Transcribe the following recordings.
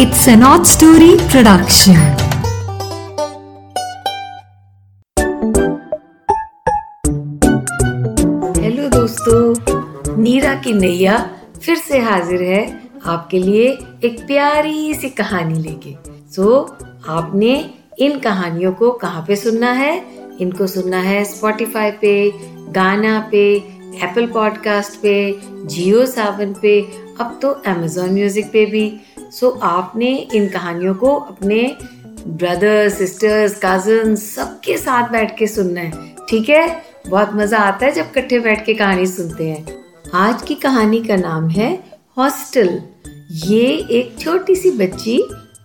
It's an odd story production. Hello दोस्तों नीरा की नैया फिर से हाजिर है आपके लिए एक प्यारी सी कहानी लेके। सो so, आपने इन कहानियों को कहाँ पे सुनना है? इनको सुनना है स्पॉटिफाई पे गाना पे एप्पल पॉडकास्ट पे जियो सावन पे अब तो अमेजोन म्यूज़िक पे भी। सो so, आपने इन कहानियों को अपने ब्रदर्स सिस्टर्स कज़न सबके साथ बैठ के सुनना है। ठीक है? बहुत मज़ा आता है जब इकट्ठे बैठ के कहानी सुनते हैं। आज की कहानी का नाम है हॉस्टल ये एक छोटी सी बच्ची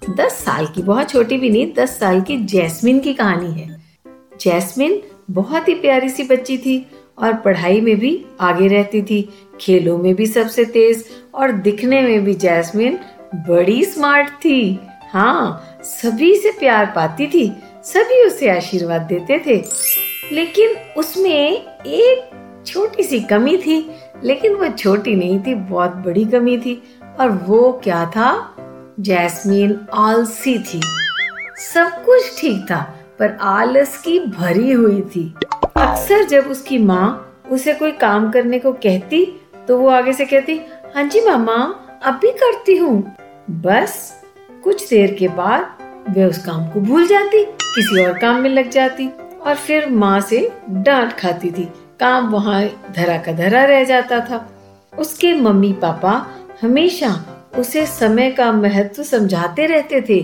दस साल की बहुत छोटी भी नहीं दस साल की जैस्मिन की कहानी है। जैस्मिन बहुत ही प्यारी सी बच्ची थी और पढ़ाई में भी आगे रहती थी। खेलों में भी सबसे तेज और दिखने में भी जैस्मिन बड़ी स्मार्ट थी। हाँ सभी से प्यार पाती थी। सभी उसे आशीर्वाद देते थे। लेकिन उसमें एक छोटी सी कमी थी। लेकिन वो छोटी नहीं थी, बहुत बड़ी कमी थी। और वो क्या था? जैस्मीन आलसी थी। सब कुछ ठीक था, पर आलस की भरी हुई थी। अक्सर जब उसकी माँ उसे कोई काम करने को कहती तो वो आगे से कहती हाँ जी मामा, अभी करती हूँ। बस कुछ देर के बाद वे उस काम को भूल जाती किसी और काम में लग जाती और फिर माँ से डांट खाती थी। काम वहाँ धरा का धरा रह जाता था। उसके मम्मी पापा हमेशा उसे समय का महत्व समझाते रहते थे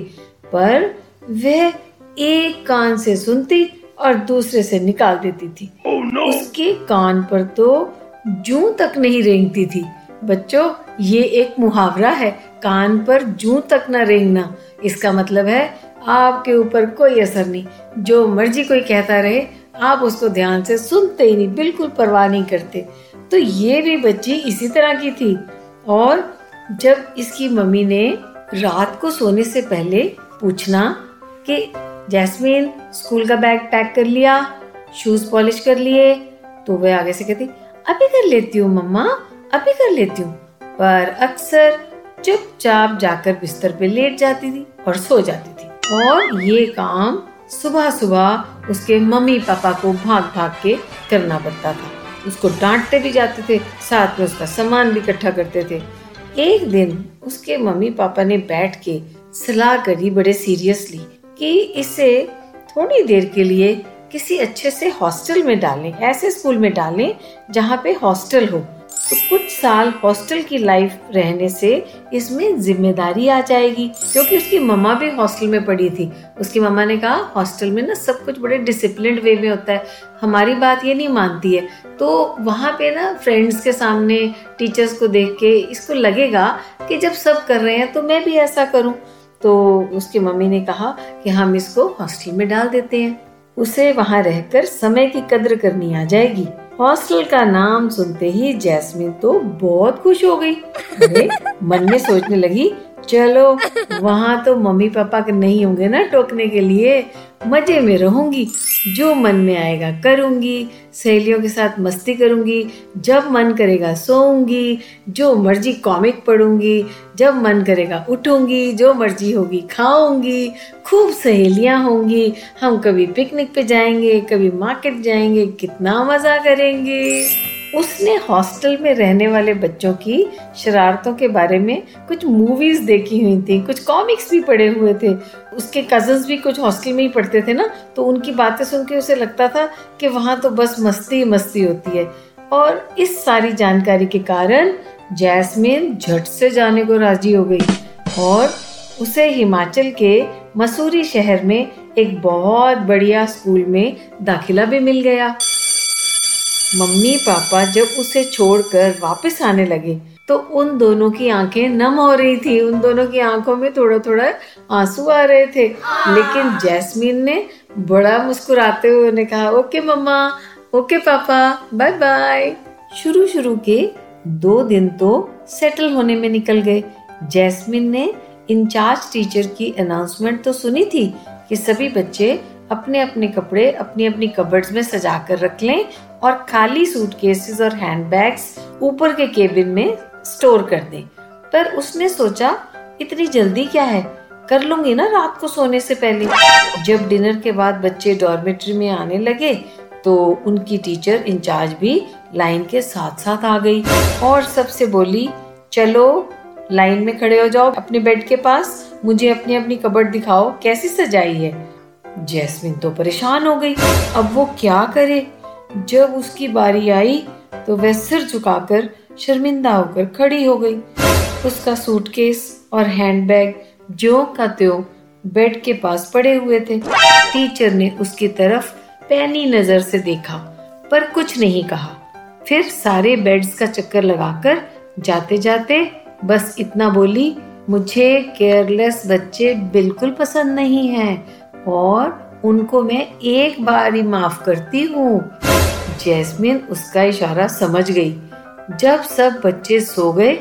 पर वह एक कान से सुनती और दूसरे से निकाल देती थी। Oh, no. उसके कान पर तो जू तक नहीं रेंगती थी। बच्चों ये एक मुहावरा है, कान पर जू तक न रेंगना। इसका मतलब है, आपके ऊपर कोई असर नहीं। जो मर्ज़ी कोई कहता रहे, आप उसको ध्यान से सुनते ही नहीं, बिल्कुल परवाह नहीं करते। तो ये भी बच्ची इसी तरह की थी। और जब इसकी मम्मी ने रात को सोने से पहले पूछना कि, जैस्मीन, स्कूल का बैग पैक कर लिया, शूज़ पॉलिश कर लिए? तो वह आगे से कहती, अभी कर लेती हूँ मम्मा, अभी कर लेती हूँ। पर अक्सर चुपचाप जाकर बिस्तर पे लेट जाती थी और सो जाती थी। और ये काम सुबह सुबह उसके मम्मी पापा को भाग भाग के करना पड़ता था। उसको डांटते भी जाते थे, साथ में उसका सामान भी इकट्ठा करते थे। एक दिन उसके मम्मी पापा ने बैठ के सलाह करी बड़े सीरियसली कि इसे थोड़ी देर के लिए किसी अच्छे से हॉस्टल में डालें, ऐसे स्कूल में डालें जहाँ पे हॉस्टल हो। तो कुछ साल हॉस्टल की लाइफ रहने से इसमें ज़िम्मेदारी आ जाएगी, क्योंकि उसकी मम्मा भी हॉस्टल में पढ़ी थी। उसकी मम्मा ने कहा, हॉस्टल में ना सब कुछ बड़े डिसिप्लिन वे में होता है। हमारी बात ये नहीं मानती है। तो वहाँ पे ना फ्रेंड्स के सामने टीचर्स को देख के इसको लगेगा कि जब सब कर रहे हैं तो मैं भी ऐसा करूँ। तो उसकी मम्मी ने कहा कि हम इसको हॉस्टल में डाल देते हैं। उसे वहाँ रहकर समय की कद्र करनी आ जाएगी। हॉस्टल का नाम सुनते ही जैस्मिन तो बहुत खुश हो गई। मन में सोचने लगी चलो, वहाँ तो मम्मी पापा के नहीं होंगे ना टोकने के लिए। मज़े में रहूँगी, जो मन में आएगा करूँगी, सहेलियों के साथ मस्ती करूँगी, जब मन करेगा सोऊँगी, जो मर्ज़ी कॉमिक पढ़ूँगी, जब मन करेगा उठूँगी, जो मर्ज़ी होगी खाऊँगी, खूब सहेलियाँ होंगी, हम कभी पिकनिक पे जाएँगे, कभी मार्केट जाएँगे, कितना मज़ा करेंगे। उसने हॉस्टल में रहने वाले बच्चों की शरारतों के बारे में कुछ मूवीज़ देखी हुई थी, कुछ कॉमिक्स भी पढ़े हुए थे। उसके कजन्स भी कुछ हॉस्टल में ही पढ़ते थे ना तो उनकी बातें सुन के उसे लगता था कि वहाँ तो बस मस्ती मस्ती होती है। और इस सारी जानकारी के कारण जैस्मिन झट से जाने को राज़ी हो गई और उसे हिमाचल के मसूरी शहर में एक बहुत बढ़िया स्कूल में दाखिला भी मिल गया। मम्मी पापा जब उसे छोड़कर वापस आने लगे तो उन दोनों की आँखें नम हो रही थी। उन दोनों की आँखों में थोड़ा थोड़ा आँसू आ रहे थे। लेकिन जैस्मीन ने बड़ा मुस्कुराते हुए ने कहा, okay mama, okay papa bye bye शुरू शुरू के दो दिन तो सेटल होने में निकल गए। जैस्मिन ने इंचार्ज टीचर की अनाउंसमेंट तो सुनी थी कि सभी बच्चे अपने अपने कपड़े अपनी अपनी कबर्ड्स में सजा कर रख लें और खाली सूटकेसेस और हैंडबैग्स ऊपर के केबिन में स्टोर कर दें। पर उसने सोचा, इतनी जल्दी क्या है? कर लूँगी ना रात को सोने से पहले? जब डिनर के बाद बच्चे डॉर्मेट्री में आने लगे तो उनकी टीचर इंचार्ज भी लाइन के साथ साथ आ गई और सबसे बोली, चलो लाइन में खड़े हो जाओ अपने बेड के पास। मुझे अपनी अपनी कबर्ड दिखाओ। कैसी सजाई है? जैस्मिन तो परेशान हो गई। अब वो क्या करे? जब उसकी बारी आई तो वह सिर झुकाकर शर्मिंदा होकर खड़ी हो गई। उसका सूटकेस और हैंडबैग जो का त्यों बेड के पास पड़े हुए थे। टीचर ने उसकी तरफ़ पैनी नज़र से देखा, पर कुछ नहीं कहा। फिर सारे बेड्स का चक्कर लगाकर जाते जाते बस इतना बोली, मुझे केयरलेस बच्चे बिल्कुल पसंद नहीं हैं। और उनको मैं एक बार ही माफ़ करती हूँ। जैस्मिन उसका इशारा समझ गई। जब सब बच्चे सो गए,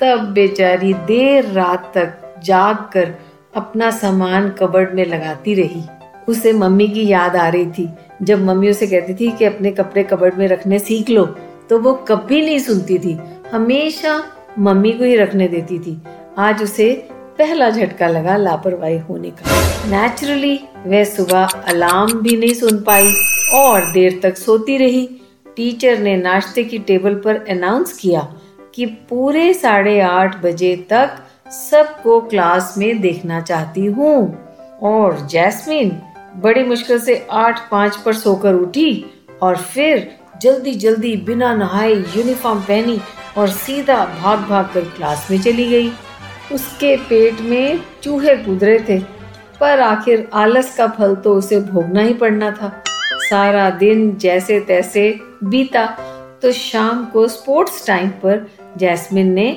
तब बेचारी देर रात तक जाग कर अपना सामान कबर्ड में लगाती रही। उसे मम्मी की याद आ रही थी। जब मम्मी उसे कहती थी कि अपने कपड़े कबर्ड में रखने सीख लो तो वो कभी नहीं सुनती थी। हमेशा मम्मी को ही रखने देती थी। आज उसे पहला झटका लगा लापरवाही होने का। नेचुरली वह सुबह अलार्म भी नहीं सुन पाई और देर तक सोती रही। टीचर ने नाश्ते की टेबल पर अनाउंस किया कि पूरे साढ़े आठ बजे तक सबको क्लास में देखना चाहती हूँ। और जैस्मिन बड़ी मुश्किल से आठ पाँच पर सोकर उठी और फिर जल्दी जल्दी बिना नहाए यूनिफॉर्म पहनी और सीधा भाग भाग कर क्लास में चली गई। उसके पेट में चूहे कूद रहे थे, पर आखिर आलस का फल तो उसे भोगना ही पड़ना था। सारा दिन जैसे तैसे बीता तो शाम को स्पोर्ट्स टाइम पर जैस्मिन ने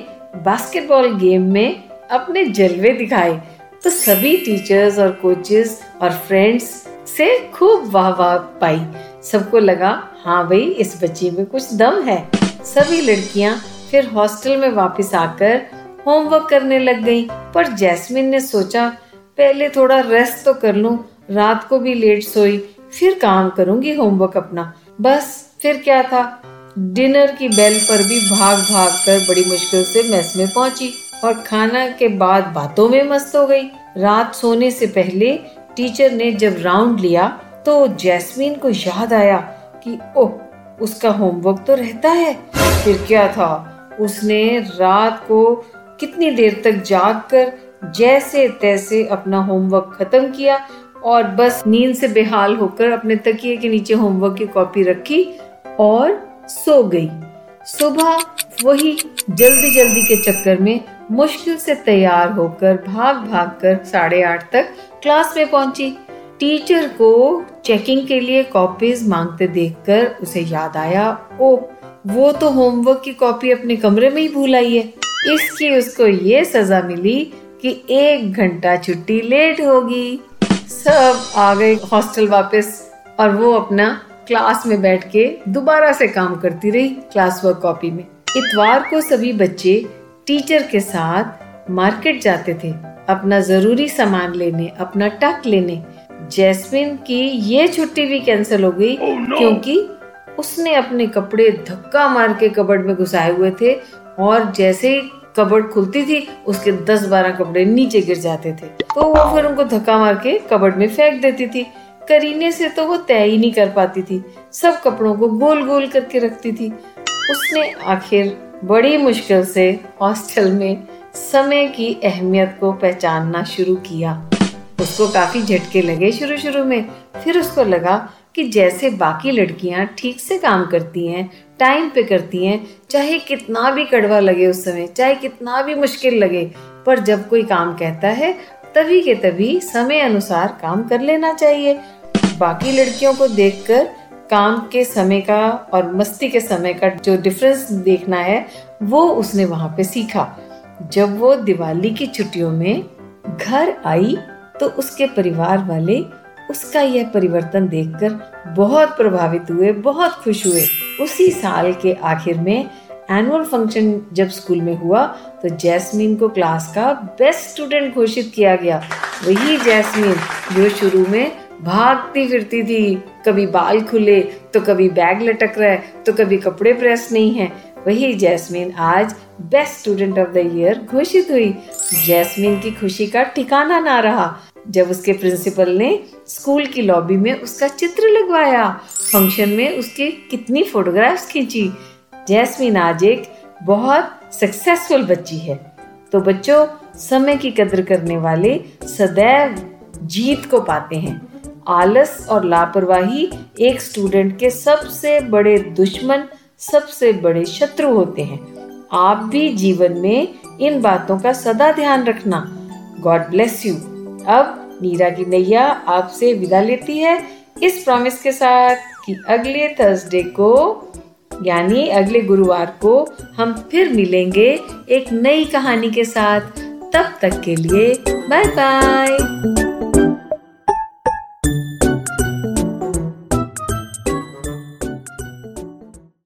बास्केटबॉल गेम में अपने जलवे दिखाए। तो सभी टीचर्स और कोचेस और फ्रेंड्स से खूब वाह वाह पाई। सबको लगा हाँ भाई, इस बच्ची में कुछ दम है। सभी लड़कियाँ फिर हॉस्टल में वापस आकर होमवर्क करने लग गई, पर जैस्मिन ने सोचा, पहले थोड़ा रेस्ट तो कर लूँ, रात को भी लेट सोई, फिर काम करूँगी होमवर्क अपना। बस, फिर क्या था? डिनर की बेल पर भी भाग भाग कर बड़ी मुश्किल से मेस में पहुँची और खाना के बाद बातों में मस्त हो गई। रात सोने से पहले टीचर ने जब राउंड लिया तो जैस्मीन को याद आया कि, ओह, उसका होमवर्क तो रहता है। फिर क्या था? उसने रात को कितनी देर तक जाग कर जैसे तैसे अपना होमवर्क खत्म किया और बस नींद से बेहाल होकर अपने तकिए के नीचे होमवर्क की कॉपी रखी और सो गई। सुबह वही जल्दी जल्दी के चक्कर में मुश्किल से तैयार होकर भाग भाग कर साढ़े आठ तक क्लास में पहुँची। टीचर को चेकिंग के लिए कॉपीज मांगते देखकर उसे याद आया ओ वो तो होमवर्क की कॉपी अपने कमरे में ही भूल आई है। इसकी उसको ये सजा मिली कि एक घंटा छुट्टी लेट होगी। सब आ गए हॉस्टल वापस और वो अपना क्लास में बैठ के दोबारा से काम करती रही क्लास वर्क कॉपी में। इतवार को सभी बच्चे टीचर के साथ मार्केट जाते थे अपना ज़रूरी सामान लेने अपना टक लेने। जैस्मिन की ये छुट्टी भी कैंसिल हो गई oh, no. क्योंकि उसने अपने कपड़े धक्का मार के कबड़ में घुसाए हुए थे और जैसे ही कबड़ खुलती थी, उसके दस बारह कपड़े नीचे गिर जाते थे। तो वो फिर उनको धक्का मार के कबड़ में फेंक देती थी। करीने से तो वो तय ही नहीं कर पाती थी। सब कपड़ों को गोल गोल करके रखती थी। उसने आखिर बड़ी मुश्किल से हॉस्टल में समय की अहमियत को पहचानना शुरू किया। उसको काफ़ी झटके लगे शुरू शुरू में। फिर उसको लगा कि जैसे बाकी लड़कियाँ ठीक से काम करती हैं टाइम पे करती हैं, चाहे कितना भी कड़वा लगे उस समय, चाहे कितना भी मुश्किल लगे, पर जब कोई काम कहता है, तभी के तभी समय अनुसार काम कर लेना चाहिए। बाकी लड़कियों को देखकर काम के समय का और मस्ती के समय का जो डिफरेंस देखना है, वो उसने वहाँ पे सीखा। जब वो दिवाली की छुट्टियों में घर आई तो उसके परिवार वाले उसका यह परिवर्तन देखकर बहुत प्रभावित हुए, बहुत खुश हुए। उसी साल के आखिर में एनुअल फ़ंक्शन जब स्कूल में हुआ तो जैस्मीन को क्लास का बेस्ट स्टूडेंट घोषित किया गया। वही जैस्मीन जो शुरू में भागती फिरती थी। कभी बाल खुले तो कभी बैग लटक रहा है तो कभी कपड़े प्रेस नहीं है। वही जैस्मिन आज best student of the year घोषित हुई। जैस्मिन की खुशी का ठिकाना ना रहा। जब उसके प्रिंसिपल ने स्कूल की लॉबी में उसका चित्र लगवाया। फ़ंक्शन में उसकी कितनी फोटोग्राफ्स खींची। जैस्मिन आज एक बहुत सक्सेसफुल बच्ची है। तो बच्चों, समय की कदर करने वाले सदैव जीत को पाते हैं। आलस और लापरवाही एक स्टूडेंट के सबसे बड़े दुश्मन, सबसे बड़े शत्रु होते हैं। आप भी जीवन में इन बातों का सदा ध्यान रखना। गॉड ब्लेस यू अब नीरा की नैया आपसे विदा लेती है इस प्रॉमिस के साथ कि अगले थर्सडे को, यानी अगले गुरुवार को हम फिर मिलेंगे एक नई कहानी के साथ। तब तक के लिए बाय बाय